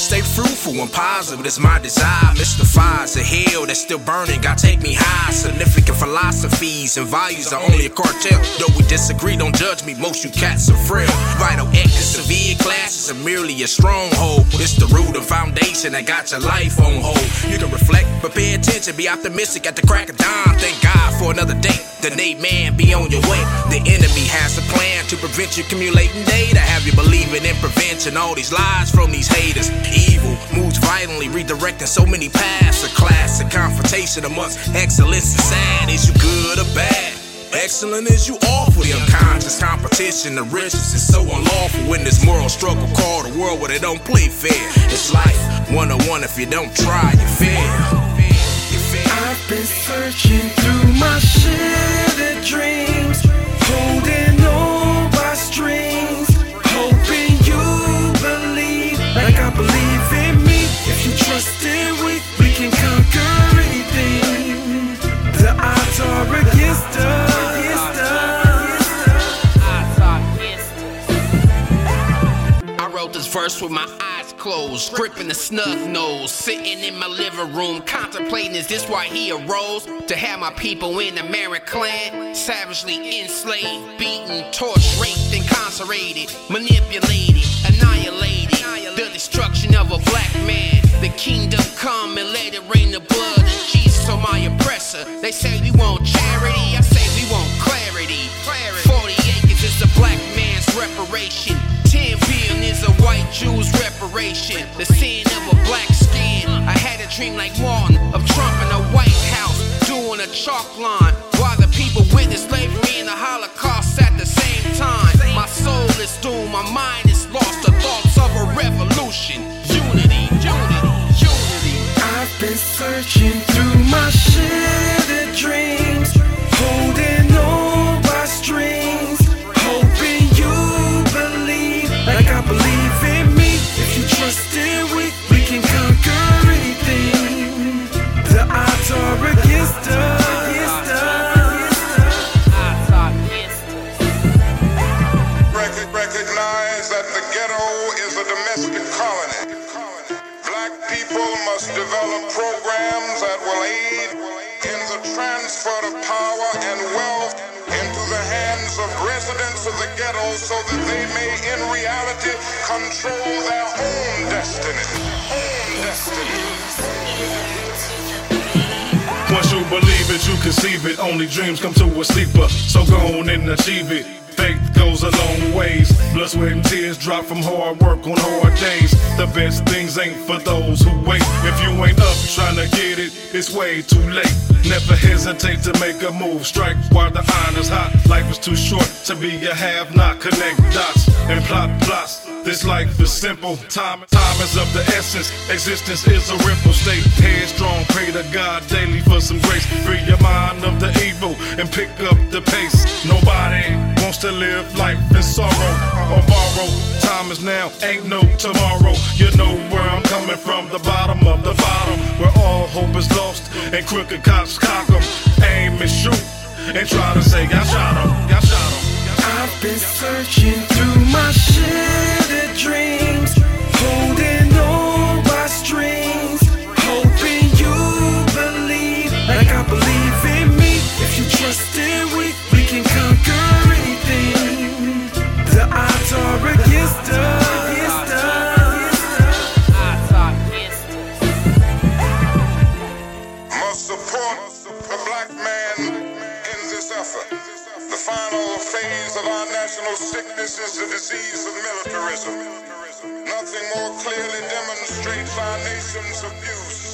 stay fruitful and positive, It's my desire. Mr. Mystifies the hell that's still burning, God take me high. Significant philosophies and values are only a cartel. Though we disagree, don't judge me, most you cats are frail. Vital actors, severe classes are merely a stronghold. It's the root and foundation that got your life on hold. You can reflect, but pay attention, be optimistic at the crack of dawn. Thank God for another day. The Nate man be on your way. The enemy has a plan to prevent you accumulating data. Have you believing in prevention? All these lies from these haters. Evil moves violently, redirecting so many paths. A classic confrontation amongst excellence and sad. Is you good or bad? Excellent as you awful, the unconscious competition, the riches is so unlawful in this moral struggle called a world where they don't play fair. It's life, one on one. If you don't try, you fail. I've been searching verse with my eyes closed, gripping the snug nose, sitting in my living room, contemplating is this why he arose? To have my people in the Merrick clan savagely enslaved, beaten, tortured, raped, incarcerated, manipulated, annihilated. The destruction of a black man. The kingdom come and let it rain the blood of Jesus on my oppressor. They say we The sin of a black skin. I had a dream like Martin of Trump in the White House doing a chalk line while the people witness slavery and the Holocaust at the same time. My soul is doomed, my mind is lost. The thoughts of a revolution. Unity, unity, unity. I've been searching through my shattered must develop programs that will aid in the transfer of power and wealth into the hands of residents of the ghetto so that they may in reality control their own destiny. Own destiny. Once you believe it, you conceive it. Only dreams come to a sleeper, so go on and achieve it. Faith goes a long ways. Blood, sweat, and tears drop from hard work on hard days. The best things ain't for those who wait. If you ain't up trying to get it, it's way too late. Never hesitate to make a move. Strike while the iron is hot. Life is too short to be a have not. Connect dots and plot plots. This life is simple. Time, time is of the essence. Existence is a ripple. Stay headstrong. Pray to God daily for some grace. Free your mind of the evil and pick up the pace. Nobody wants to live life in sorrow or borrow. Time is now, ain't no tomorrow. You know where I'm coming from, the bottom of the bottom, where all hope is lost and crooked cops cock 'em. Aim and shoot and try to say, I shot 'em, I shot 'em. I've been searching through my shattered national sickness is the disease of militarism. Nothing more clearly demonstrates our nation's abuse